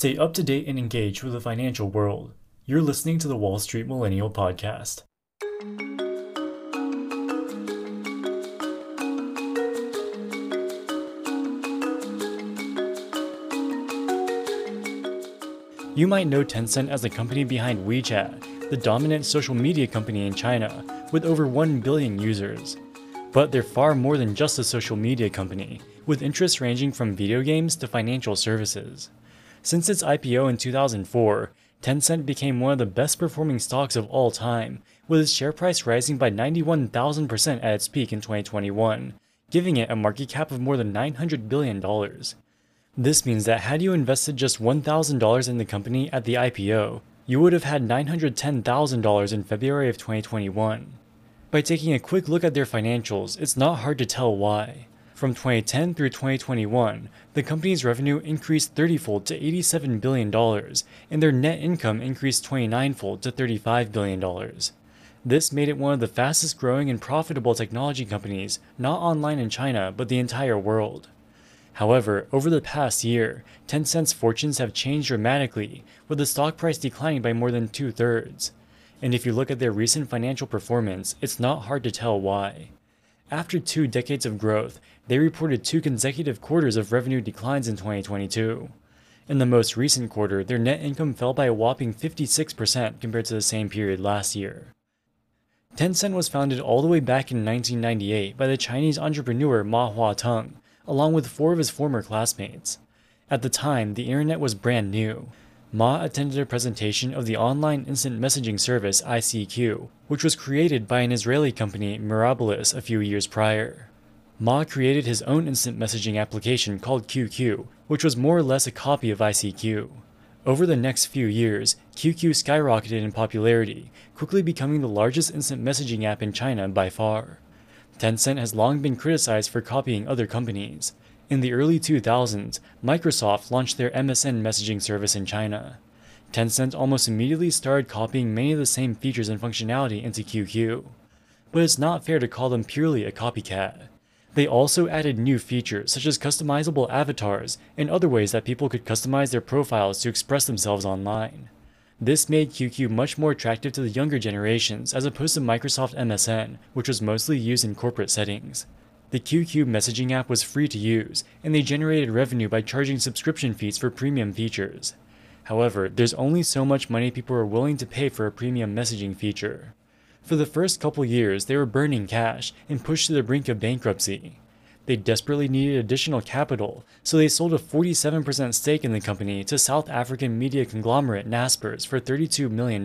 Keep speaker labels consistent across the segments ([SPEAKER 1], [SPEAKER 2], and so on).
[SPEAKER 1] Stay up to date and engage with the financial world. You're listening to the Wall Street Millennial Podcast. You might know Tencent as the company behind WeChat, the dominant social media company in China, with over 1 billion users. But they're far more than just a social media company, with interests ranging from video games to financial services. Since its IPO in 2004, Tencent became one of the best performing stocks of all time, with its share price rising by 91,000% at its peak in 2021, giving it a market cap of more than $900 billion. This means that had you invested just $1,000 in the company at the IPO, you would have had $910,000 in February of 2021. By taking a quick look at their financials, it's not hard to tell why. From 2010 through 2021, the company's revenue increased 30-fold to $87 billion, and their net income increased 29-fold to $35 billion. This made it one of the fastest growing and profitable technology companies, not online in China, but the entire world. However, over the past year, Tencent's fortunes have changed dramatically, with the stock price declining by more than two thirds. And if you look at their recent financial performance, it's not hard to tell why. After two decades of growth, they reported two consecutive quarters of revenue declines in 2022. In the most recent quarter, their net income fell by a whopping 56% compared to the same period last year. Tencent was founded all the way back in 1998 by the Chinese entrepreneur Ma Huateng, along with four of his former classmates. At the time, the internet was brand new. Ma attended a presentation of the online instant messaging service ICQ, which was created by an Israeli company, Mirabilis, a few years prior. Ma created his own instant messaging application called QQ, which was more or less a copy of ICQ. Over the next few years, QQ skyrocketed in popularity, quickly becoming the largest instant messaging app in China by far. Tencent has long been criticized for copying other companies. In the early 2000s, Microsoft launched their MSN messaging service in China. Tencent almost immediately started copying many of the same features and functionality into QQ. But it's not fair to call them purely a copycat. They also added new features such as customizable avatars and other ways that people could customize their profiles to express themselves online. This made QQ much more attractive to the younger generations as opposed to Microsoft MSN, which was mostly used in corporate settings. The QQ messaging app was free to use, and they generated revenue by charging subscription fees for premium features. However, there's only so much money people are willing to pay for a premium messaging feature. For the first couple years, they were burning cash and pushed to the brink of bankruptcy. They desperately needed additional capital, so they sold a 47% stake in the company to South African media conglomerate Naspers for $32 million.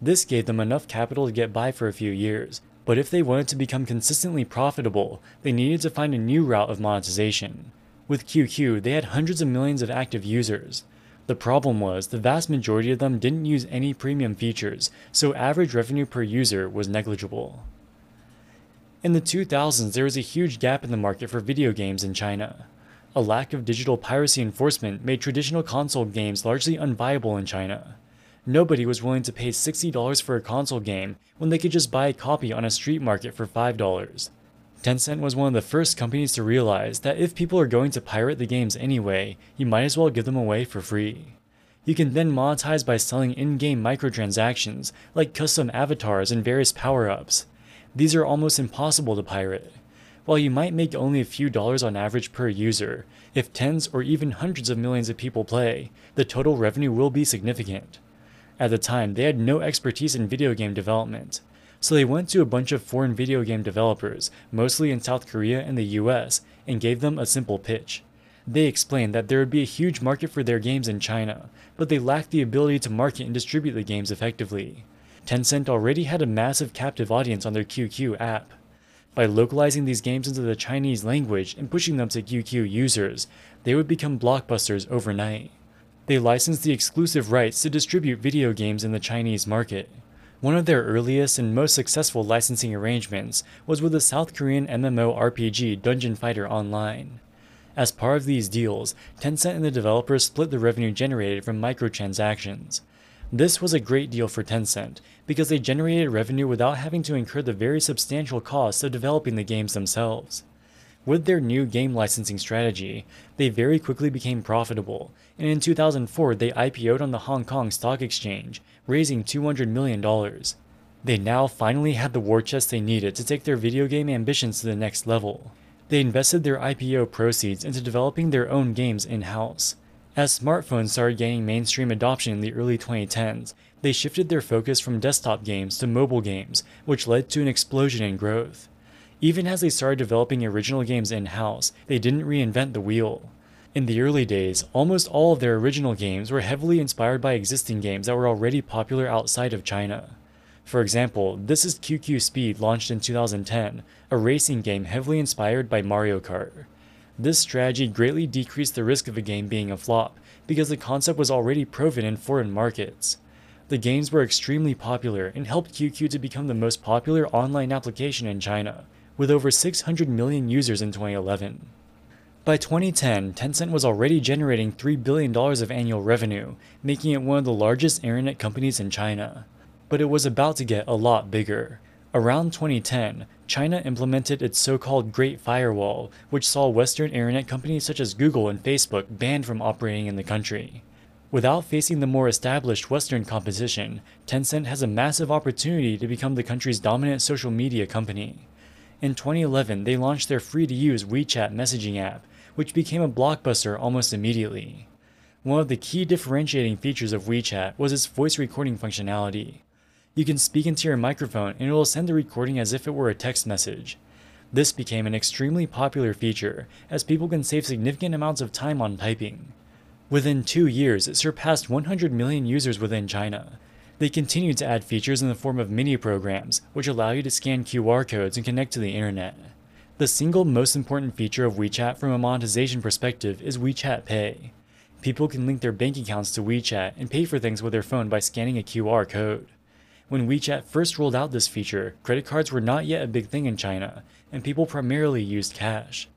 [SPEAKER 1] This gave them enough capital to get by for a few years, but if they wanted to become consistently profitable, they needed to find a new route of monetization. With QQ, they had hundreds of millions of active users. The problem was, the vast majority of them didn't use any premium features, so average revenue per user was negligible. In the 2000s, there was a huge gap in the market for video games in China. A lack of digital piracy enforcement made traditional console games largely unviable in China. Nobody was willing to pay $60 for a console game when they could just buy a copy on a street market for $5. Tencent was one of the first companies to realize that if people are going to pirate the games anyway, you might as well give them away for free. You can then monetize by selling in game microtransactions, like custom avatars and various power ups. These are almost impossible to pirate. While you might make only a few dollars on average per user, if tens or even hundreds of millions of people play, the total revenue will be significant. At the time, they had no expertise in video game development, so they went to a bunch of foreign video game developers, mostly in South Korea and the US, and gave them a simple pitch. They explained that there would be a huge market for their games in China, but they lacked the ability to market and distribute the games effectively. Tencent already had a massive captive audience on their QQ app. By localizing these games into the Chinese language and pushing them to QQ users, they would become blockbusters overnight. They licensed the exclusive rights to distribute video games in the Chinese market. One of their earliest and most successful licensing arrangements was with the South Korean MMORPG Dungeon Fighter Online. As part of these deals, Tencent and the developers split the revenue generated from microtransactions. This was a great deal for Tencent, because they generated revenue without having to incur the very substantial costs of developing the games themselves. With their new game licensing strategy, they very quickly became profitable, and in 2004 they IPO'd on the Hong Kong Stock Exchange, raising $200 million. They now finally had the war chest they needed to take their video game ambitions to the next level. They invested their IPO proceeds into developing their own games in house. As smartphones started gaining mainstream adoption in the early 2010s, they shifted their focus from desktop games to mobile games, which led to an explosion in growth. Even as they started developing original games in house, they didn't reinvent the wheel. In the early days, almost all of their original games were heavily inspired by existing games that were already popular outside of China. For example, This is QQ Speed launched in 2010, a racing game heavily inspired by Mario Kart. This strategy greatly decreased the risk of a game being a flop because the concept was already proven in foreign markets. The games were extremely popular and helped QQ to become the most popular online application in China, with over 600 million users in 2011. By 2010, Tencent was already generating $3 billion of annual revenue, making it one of the largest internet companies in China. But it was about to get a lot bigger. Around 2010, China implemented its so called Great Firewall, which saw Western internet companies such as Google and Facebook banned from operating in the country. Without facing the more established Western competition, Tencent has a massive opportunity to become the country's dominant social media company. In 2011, they launched their free to use WeChat messaging app, which became a blockbuster almost immediately. One of the key differentiating features of WeChat was its voice recording functionality. You can speak into your microphone and it will send the recording as if it were a text message. This became an extremely popular feature, as people can save significant amounts of time on typing. Within two years, it surpassed 100 million users within China, they continue to add features in the form of mini programs, which allow you to scan QR codes and connect to the internet. The single most important feature of WeChat from a monetization perspective is WeChat Pay. People can link their bank accounts to WeChat and pay for things with their phone by scanning a QR code. When WeChat first rolled out this feature, credit cards were not yet a big thing in China, and people primarily used cash.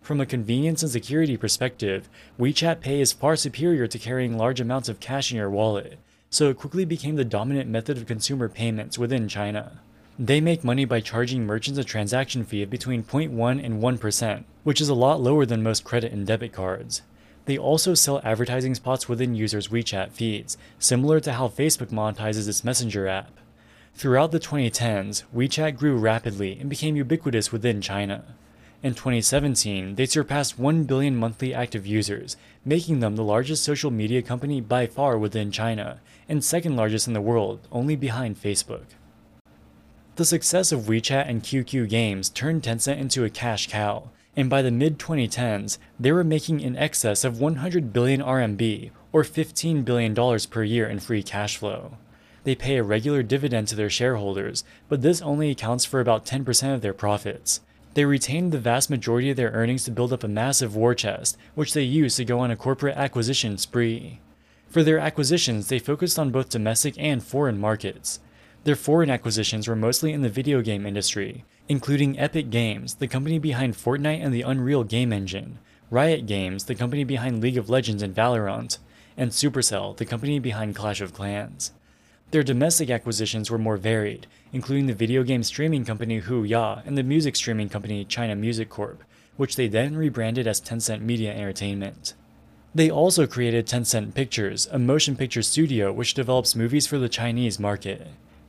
[SPEAKER 1] From a convenience and security perspective, WeChat Pay is far superior to carrying large amounts of cash in your wallet, so it quickly became the dominant method of consumer payments within China. They make money by charging merchants a transaction fee of between 0.1 and 1%, which is a lot lower than most credit and debit cards. They also sell advertising spots within users' WeChat feeds, similar to how Facebook monetizes its Messenger app. Throughout the 2010s, WeChat grew rapidly and became ubiquitous within China. In 2017, they surpassed 1 billion monthly active users, making them the largest social media company by far within China, and second largest in the world, only behind Facebook. The success of WeChat and QQ games turned Tencent into a cash cow, and by the mid 2010s, they were making in excess of 100 billion RMB, or $15 billion per year in free cash flow. They pay a regular dividend to their shareholders, but this only accounts for about 10% of their profits. They retained the vast majority of their earnings to build up a massive war chest, which they used to go on a corporate acquisition spree. For their acquisitions, they focused on both domestic and foreign markets. Their foreign acquisitions were mostly in the video game industry, including Epic Games, the company behind Fortnite and the Unreal game engine, Riot Games, the company behind League of Legends and Valorant, and Supercell, the company behind Clash of Clans. Their domestic acquisitions were more varied, including the video game streaming company Huya and the music streaming company China Music Corp, which they then rebranded as Tencent Media Entertainment. They also created Tencent Pictures, a motion picture studio which develops movies for the Chinese market.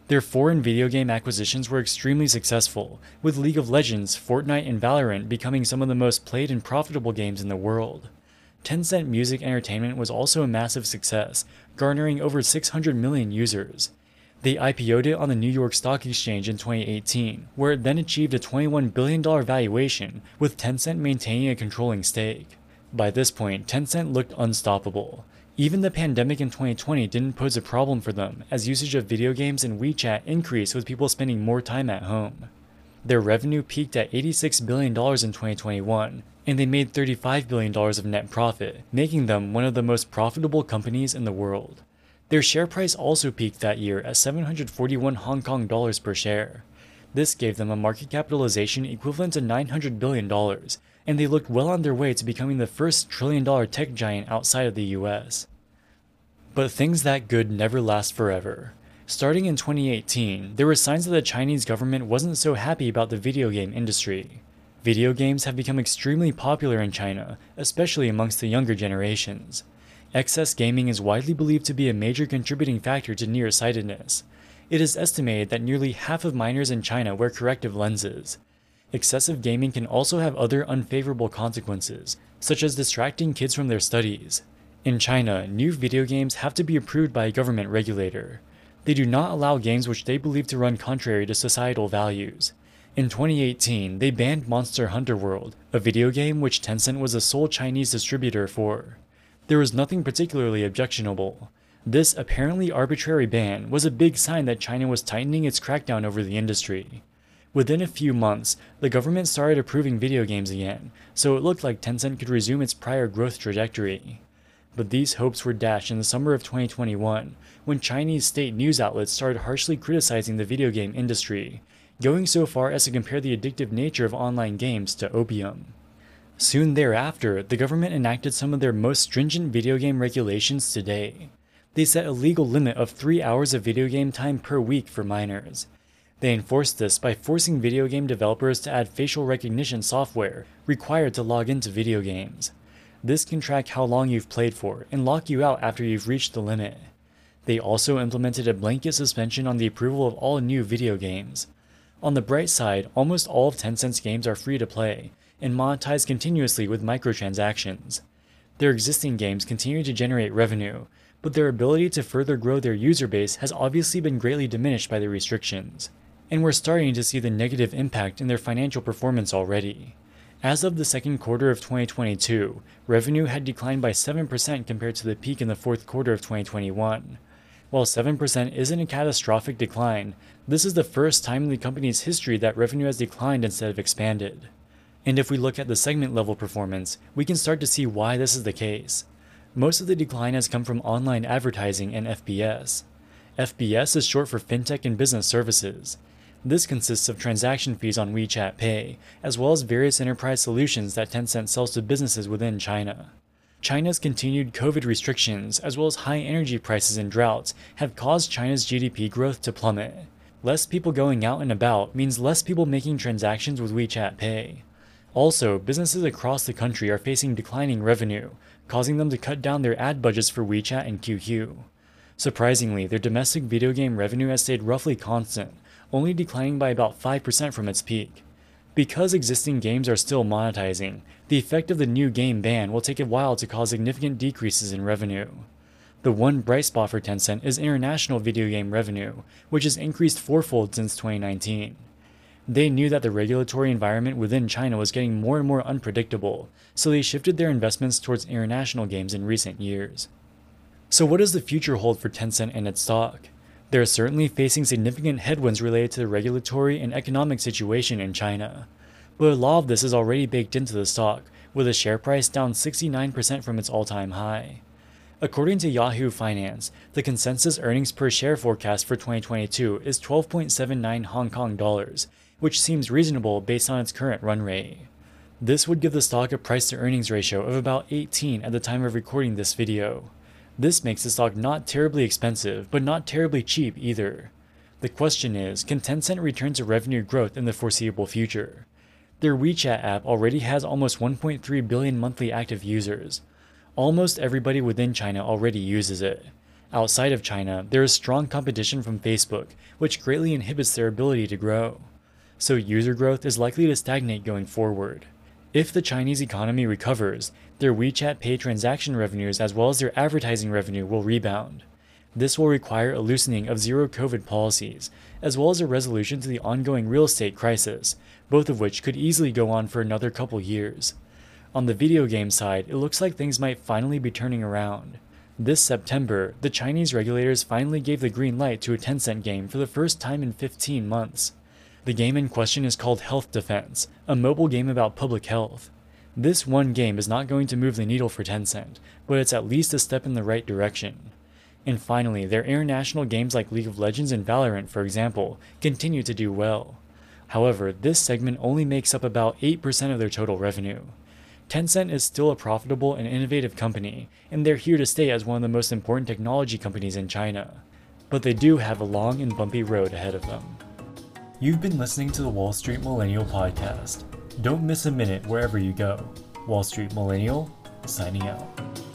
[SPEAKER 1] Their foreign video game acquisitions were extremely successful, with League of Legends, Fortnite, and Valorant becoming some of the most played and profitable games in the world. Tencent Music Entertainment was also a massive success, garnering over 600 million users. They IPO'd it on the New York Stock Exchange in 2018, where it then achieved a $21 billion valuation, with Tencent maintaining a controlling stake. By this point, Tencent looked unstoppable. Even the pandemic in 2020 didn't pose a problem for them, as usage of video games and WeChat increased with people spending more time at home. Their revenue peaked at $86 billion in 2021, and they made $35 billion of net profit, making them one of the most profitable companies in the world. Their share price also peaked that year at 741 Hong Kong dollars per share. This gave them a market capitalization equivalent to $900 billion, and they looked well on their way to becoming the first trillion dollar tech giant outside of the US. But things that good never last forever. Starting in 2018, there were signs that the Chinese government wasn't so happy about the video game industry. Video games have become extremely popular in China, especially amongst the younger generations. Excess gaming is widely believed to be a major contributing factor to nearsightedness. It is estimated that nearly half of minors in China wear corrective lenses. Excessive gaming can also have other unfavorable consequences, such as distracting kids from their studies. In China, new video games have to be approved by a government regulator. They do not allow games which they believe to run contrary to societal values. In 2018, they banned Monster Hunter World, a video game which Tencent was the sole Chinese distributor for. There was nothing particularly objectionable. This apparently arbitrary ban was a big sign that China was tightening its crackdown over the industry. Within a few months, the government started approving video games again, so it looked like Tencent could resume its prior growth trajectory. But these hopes were dashed in the summer of 2021 when Chinese state news outlets started harshly criticizing the video game industry, going so far as to compare the addictive nature of online games to opium. Soon thereafter, the government enacted some of their most stringent video game regulations today. They set a legal limit of 3 hours of video game time per week for minors. They enforced this by forcing video game developers to add facial recognition software required to log into video games. This can track how long you've played for and lock you out after you've reached the limit. They also implemented a blanket suspension on the approval of all new video games. On the bright side, almost all of Tencent's games are free to play and monetize continuously with microtransactions. Their existing games continue to generate revenue, but their ability to further grow their user base has obviously been greatly diminished by the restrictions. And we're starting to see the negative impact in their financial performance already. As of the second quarter of 2022, revenue had declined by 7% compared to the peak in the fourth quarter of 2021. While 7% isn't a catastrophic decline, this is the first time in the company's history that revenue has declined instead of expanded. And if we look at the segment level performance, we can start to see why this is the case. Most of the decline has come from online advertising and FBS. FBS is short for FinTech and Business Services. This consists of transaction fees on WeChat Pay, as well as various enterprise solutions that Tencent sells to businesses within China. China's continued COVID restrictions, as well as high energy prices and droughts, have caused China's GDP growth to plummet. Less people going out and about means less people making transactions with WeChat Pay. Also, businesses across the country are facing declining revenue, causing them to cut down their ad budgets for WeChat and QQ. Surprisingly, their domestic video game revenue has stayed roughly constant, only declining by about 5% from its peak. Because existing games are still monetizing, the effect of the new game ban will take a while to cause significant decreases in revenue. The one bright spot for Tencent is international video game revenue, which has increased fourfold since 2019. They knew that the regulatory environment within China was getting more and more unpredictable, so they shifted their investments towards international games in recent years. So, what does the future hold for Tencent and its stock? They are certainly facing significant headwinds related to the regulatory and economic situation in China. But a lot of this is already baked into the stock, with the share price down 69% from its all time high. According to Yahoo Finance, the consensus earnings per share forecast for 2022 is 12.79 Hong Kong dollars, which seems reasonable based on its current run rate. This would give the stock a price to earnings ratio of about 18 at the time of recording this video. This makes the stock not terribly expensive, but not terribly cheap either. The question is, can Tencent return to revenue growth in the foreseeable future? Their WeChat app already has almost 1.3 billion monthly active users. Almost everybody within China already uses it. Outside of China, there is strong competition from Facebook, which greatly inhibits their ability to grow. So user growth is likely to stagnate going forward. If the Chinese economy recovers, their WeChat Pay transaction revenues as well as their advertising revenue will rebound. This will require a loosening of zero COVID policies, as well as a resolution to the ongoing real estate crisis, both of which could easily go on for another couple years. On the video game side, it looks like things might finally be turning around. This September, the Chinese regulators finally gave the green light to a Tencent game for the first time in 15 months. The game in question is called Health Defense, a mobile game about public health. This one game is not going to move the needle for Tencent, but it's at least a step in the right direction. And finally, their international games like League of Legends and Valorant, for example, continue to do well. However, this segment only makes up about 8% of their total revenue. Tencent is still a profitable and innovative company, and they're here to stay as one of the most important technology companies in China. But they do have a long and bumpy road ahead of them. You've been listening to the Wall Street Millennial Podcast. Don't miss a minute wherever you go. Wall Street Millennial, signing out.